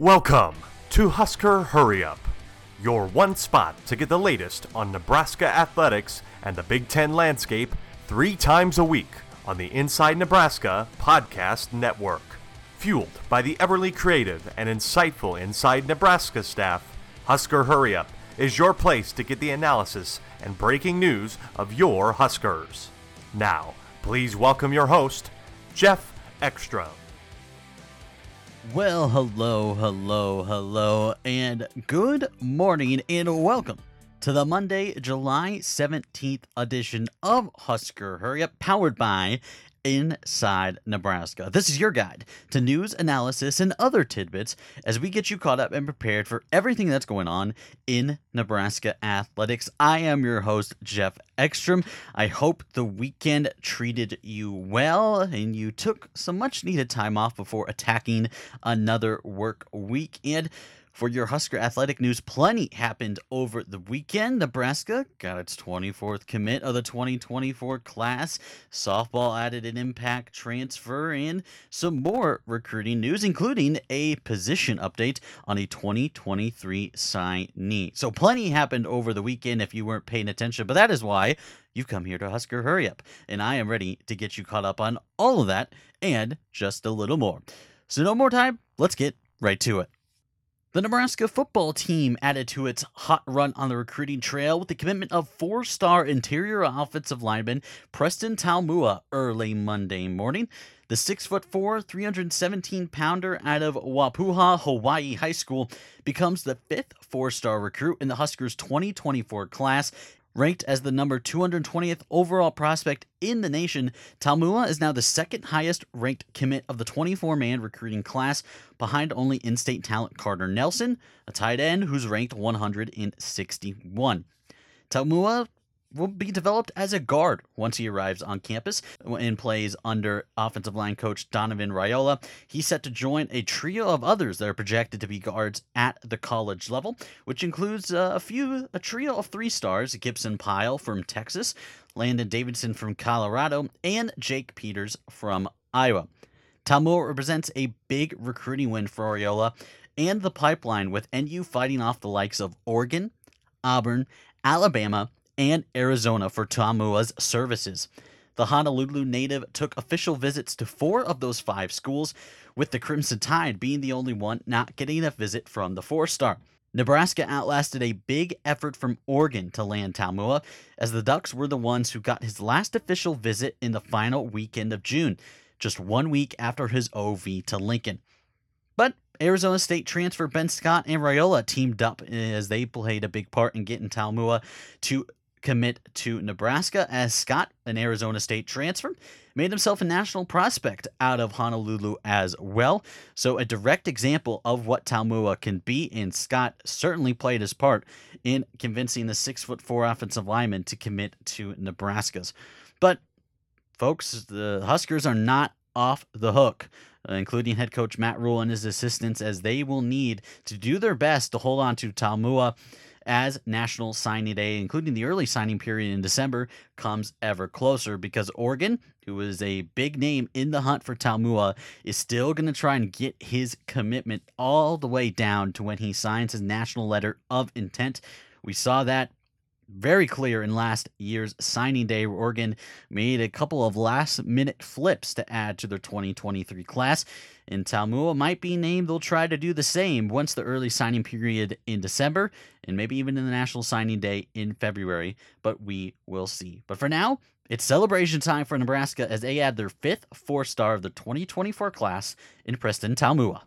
Welcome to Husker Hurry Up, your one spot to get the latest on Nebraska athletics and the Big Ten landscape three times a week on the Inside Nebraska Podcast Network. Fueled by the everly creative and insightful Inside Nebraska staff, Husker Hurry Up is your place to get the analysis and breaking news of your Huskers. Now, please welcome your host, Geoff Exstrom. Well, hello, hello, hello, and good morning, and welcome to the Monday, July 17th edition of Husker Hurry Up, powered by Inside Nebraska. This is your guide to news, analysis, and other tidbits as we get you caught up and prepared for everything that's going on in Nebraska athletics. I am your host, Geoff Exstrom. I hope the weekend treated you well and you took some much needed time off before attacking another work week. And for your Husker athletic news, plenty happened over the weekend. Nebraska got its 24th commit of the 2024 class. Softball added an impact transfer and some more recruiting news, including a position update on a 2023 signee. So, plenty happened over the weekend if you weren't paying attention, but that is why you've come here to Husker Hurry Up. And I am ready to get you caught up on all of that and just a little more. So, no more time. Let's get right to it. The Nebraska football team added to its hot run on the recruiting trail with the commitment of four star interior offensive lineman Preston Taumua early Monday morning. The 6'4, 317 pounder out of Waipahu, Hawaii High School becomes the fifth four star recruit in the Huskers 2024 class Ranked as the number 220th overall prospect in the nation, Taumua is now the second highest ranked commit of the 24 man recruiting class, behind only in state talent Carter Nelson, a tight end who's ranked 161. Taumua will be developed as a guard once he arrives on campus and plays under offensive line coach Donovan Raiola. He's set to join a trio of others that are projected to be guards at the college level, which includes uh, a few a trio of three stars: Gibson Pyle from Texas, Landon Davidson from Colorado, and Jake Peters from Iowa. Taumua represents a big recruiting win for Raiola and the pipeline with NU fighting off the likes of Oregon, Auburn, Alabama, and Arizona for Taumua's services. The Honolulu native took official visits to four of those five schools, with the Crimson Tide being the only one not getting a visit from the four star. Nebraska outlasted a big effort from Oregon to land Taumua, as the Ducks were the ones who got his last official visit in the final weekend of June, just one week after his OV to Lincoln. But Arizona State transfer Ben Scott and Raiola teamed up as they played a big part in getting Taumua to commit to Nebraska as Scott, an Arizona State transfer, made himself a national prospect out of Honolulu as well. So, a direct example of what Taumua can be, and Scott certainly played his part in convincing the six foot four offensive lineman to commit to Nebraska's. But, folks, the Huskers are not off the hook. Including head coach Matt Rhule and his assistants, as they will need to do their best to hold on to Taumua as National Signing Day, including the early signing period in December, comes ever closer because Oregon, who is a big name in the hunt for Taumua, is still going to try and get his commitment all the way down to when he signs his national letter of intent. We saw that very clear in last year's signing day. Oregon made a couple of last minute flips to add to their 2023 class. And Taumua might be named. They'll try to do the same once the early signing period in December and maybe even in the national signing day in February. But we will see. But for now, it's celebration time for Nebraska as they add their fifth four star of the 2024 class in Preston Taumua.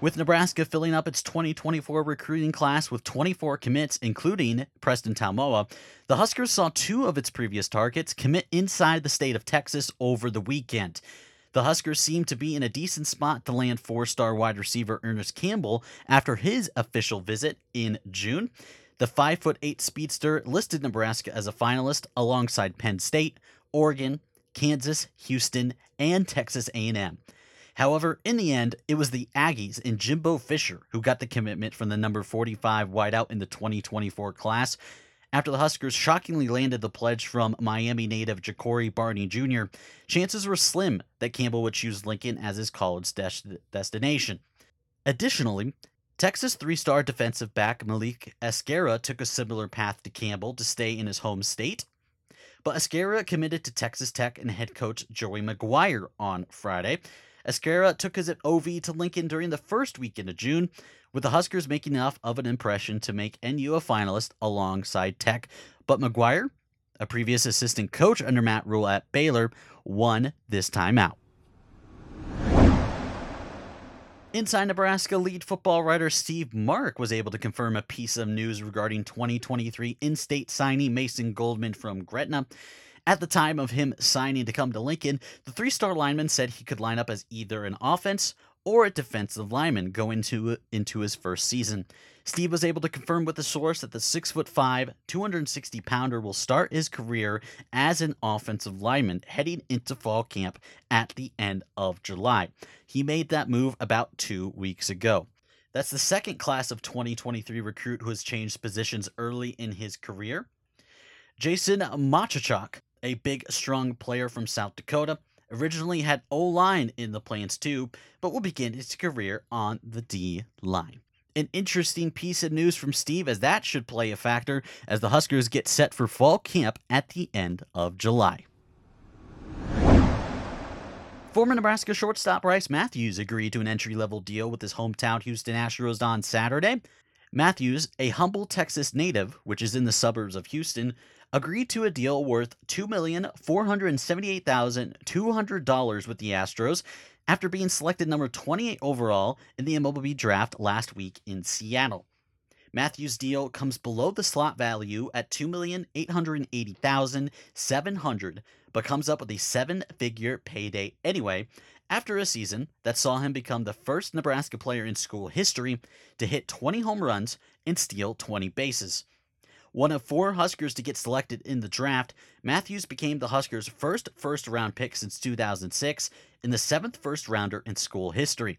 With Nebraska filling up its 2024 recruiting class with 24 commits, including Preston Taumua, the Huskers saw two of its previous targets commit inside the state of Texas over the weekend. The Huskers seem to be in a decent spot to land four star wide receiver Ernest Campbell after his official visit in June. The 5'8 speedster listed Nebraska as a finalist alongside Penn State, Oregon, Kansas, Houston, and Texas A&M. However, in the end, it was the Aggies and Jimbo Fisher who got the commitment from the number 45 wideout in the 2024 class. After the Huskers shockingly landed the pledge from Miami native Ja'Cory Barney Jr., chances were slim that Campbell would choose Lincoln as his college des- destination. Additionally, Texas three star defensive back Malik Esguerra took a similar path to Campbell to stay in his home state. But Esguerra committed to Texas Tech and head coach Joey McGuire on Friday. Esguerra took his at OV to Lincoln during the first weekend of June, with the Huskers making enough of an impression to make NU a finalist alongside Tech. But McGuire, a previous assistant coach under Matt Rhule at Baylor, won this time out. Inside Nebraska lead football writer Steve Marik was able to confirm a piece of news regarding 2023 in state signee Mason Goldman from Gretna. At the time of him signing to come to Lincoln, the three star lineman said he could line up as either an offense or a defensive lineman going into, into his first season. Steve was able to confirm with the source that the 6'5, 260 pounder will start his career as an offensive lineman heading into fall camp at the end of July. He made that move about two weeks ago. That's the second class of 2023 recruit who has changed positions early in his career. Jason Maciejczak, a big, strong player from South Dakota, originally had O line in the plans too, but will begin his career on the D line. An interesting piece of news from Steve, as that should play a factor as the Huskers get set for fall camp at the end of July. Former Nebraska shortstop Brice Matthews agreed to an entry level deal with his hometown Houston Astros on Saturday. Matthews, a Humble, Texas native, which is in the suburbs of Houston, agreed to a deal worth $2,478,200 with the Astros after being selected number 28 overall in the MLB draft last week in Seattle. Matthews' deal comes below the slot value at $2,880,700, but comes up with a seven-figure payday anyway after a season that saw him become the first Nebraska player in school history to hit 20 home runs and steal 20 bases. One of four Huskers to get selected in the draft, Matthews became the Huskers' first first round pick since 2006 and the seventh first rounder in school history.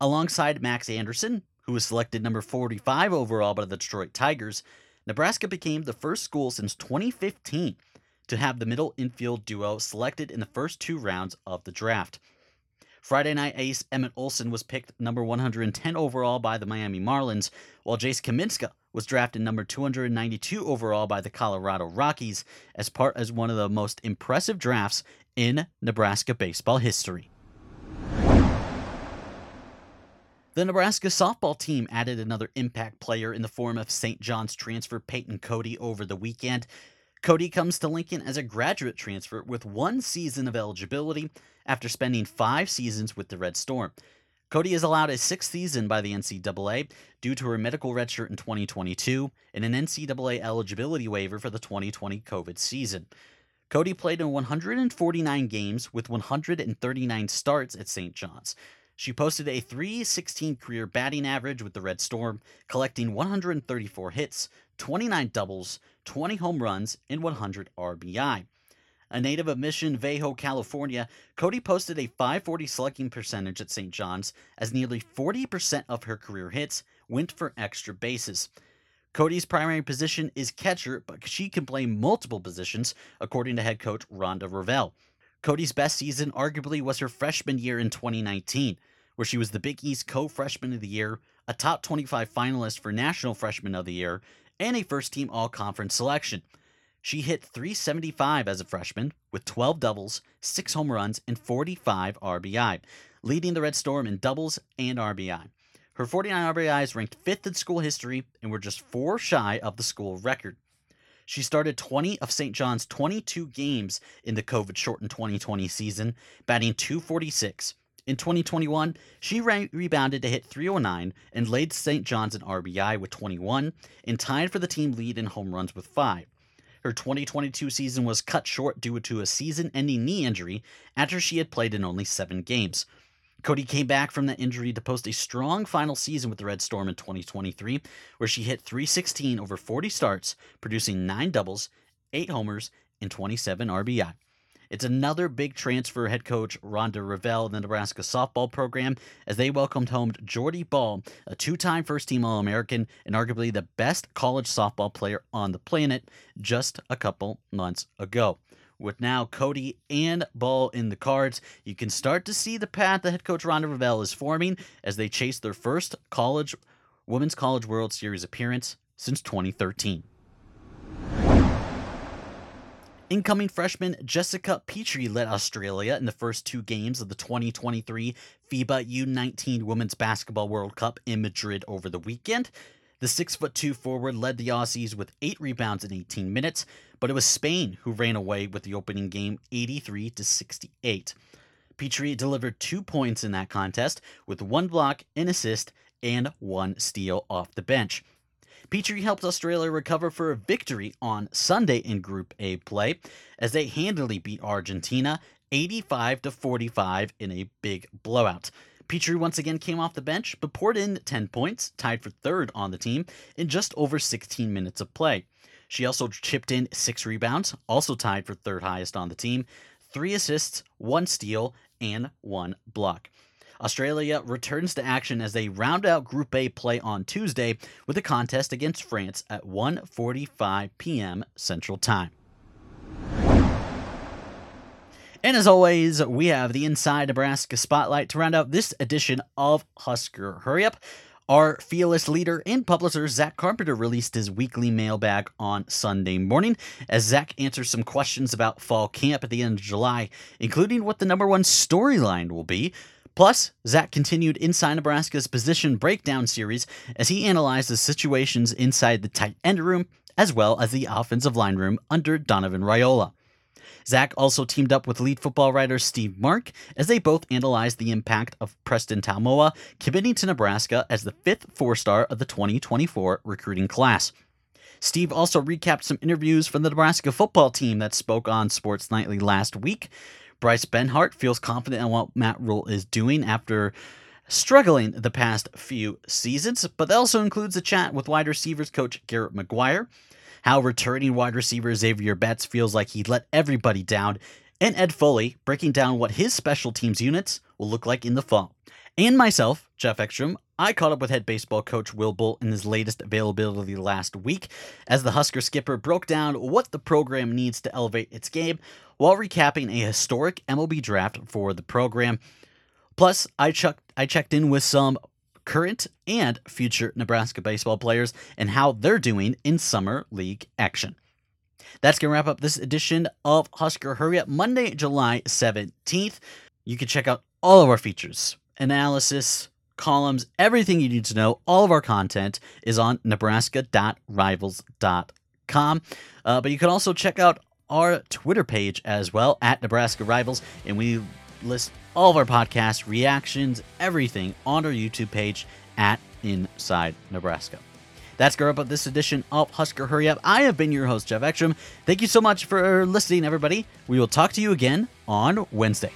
Alongside Max Anderson, who was selected number 45 overall by the Detroit Tigers, Nebraska became the first school since 2015 to have the middle infield duo selected in the first two rounds of the draft. Friday night ace Emmett Olson was picked number 110 overall by the Miami Marlins, while Jace Kaminska was drafted number 292 overall by the Colorado Rockies as part as one of the most impressive drafts in Nebraska baseball history. The Nebraska softball team added another impact player in the form of St. John's transfer Peyton Cody over the weekend. Cody comes to Lincoln as a graduate transfer with one season of eligibility after spending five seasons with the Red Storm. Cody is allowed a sixth season by the NCAA due to her medical redshirt in 2022 and an NCAA eligibility waiver for the 2020 COVID season. Cody played in 149 games with 139 starts at St. John's. She posted a 316 career batting average with the Red Storm, collecting 134 hits, 29 doubles, 20 home runs, and 100 RBI. A native of Mission Viejo, California, Cody posted a 540 slugging percentage at St. John's as nearly 40% of her career hits went for extra bases. Cody's primary position is catcher, but she can play multiple positions, according to head coach Rhonda Revelle. Cody's best season arguably was her freshman year in 2019, where she was the Big East co freshman of the year, a top 25 finalist for National Freshman of the Year, and a first team all conference selection. She hit 375 as a freshman with 12 doubles, 6 home runs, and 45 RBI, leading the Red Storm in doubles and RBI. Her 49 RBIs ranked 5th in school history and were just 4 shy of the school record. She started 20 of St. John's 22 games in the COVID shortened 2020 season, batting 246. In 2021, she re- rebounded to hit 309 and laid St. John's in RBI with 21 and tied for the team lead in home runs with 5. Her 2022 season was cut short due to a season ending knee injury after she had played in only seven games. Cody came back from that injury to post a strong final season with the Red Storm in 2023, where she hit 316 over 40 starts, producing nine doubles, eight homers, and 27 RBI. It's another big transfer head coach Rhonda Revelle in the Nebraska softball program as they welcomed home Jordy Bahl, a two time first team All American and arguably the best college softball player on the planet, just a couple months ago. With now Cody and Bahl in the cards, you can start to see the path that head coach Rhonda Revelle is forming as they chase their first college Women's College World Series appearance since 2013. Incoming freshman Jessica Petrie led Australia in the first two games of the 2023 FIBA U19 Women's Basketball World Cup in Madrid over the weekend. The 6'2 forward led the Aussies with 8 rebounds in 18 minutes, but it was Spain who ran away with the opening game 83 to 68. Petrie delivered 2 points in that contest with one block, an assist, and one steal off the bench. Petrie helped Australia recover for a victory on Sunday in Group A play as they handily beat Argentina 85 to 45 in a big blowout. Petrie once again came off the bench but poured in 10 points, tied for third on the team in just over 16 minutes of play. She also chipped in 6 rebounds, also tied for third highest on the team, 3 assists, 1 steal, and 1 block. Australia returns to action as they round out Group A play on Tuesday with a contest against France at 1:45 p.m. Central Time. And as always, we have the Inside Nebraska Spotlight to round out this edition of Husker Hurry Up. Our fearless leader and publisher, Zach Carpenter, released his weekly mailbag on Sunday morning as Zach answers some questions about fall camp at the end of July, including what the number one storyline will be, Plus, Zach continued Inside Nebraska's position breakdown series as he analyzed the situations inside the tight end room as well as the offensive line room under Donovan Raiola. Zach also teamed up with lead football writer Steve Marik as they both analyzed the impact of Preston Taumua committing to Nebraska as the fifth four star of the 2024 recruiting class. Steve also recapped some interviews from the Nebraska football team that spoke on Sports Nightly last week, Bryce Benhart feels confident in what Matt Rhule is doing after struggling the past few seasons, but that also includes a chat with wide receivers coach Garrett McGuire, how returning wide receiver Xavier Betts feels like he let everybody down, and Ed Foley breaking down what his special teams units will look like in the fall. And myself, Geoff Exstrom, I caught up with head baseball coach Will Bolt in his latest availability last week as the Husker skipper broke down what the program needs to elevate its game while recapping a historic MLB draft for the program. Plus, I, chucked, I checked in with some current and future Nebraska baseball players and how they're doing in summer league action. That's going to wrap up this edition of Husker Hurry Up Monday, July 17th. You can check out all of our features, analysis, columns, everything you need to know. All of our content is on nebraska.rivals.com. Uh, but you can also check out our Twitter page as well at Nebraska Rivals, and we list all of our podcasts, reactions, everything on our YouTube page at Inside Nebraska. That's going to wrap up this edition of Husker Hurry Up. I have been your host, Geoff Exstrom. Thank you so much for listening, everybody. We will talk to you again on Wednesday.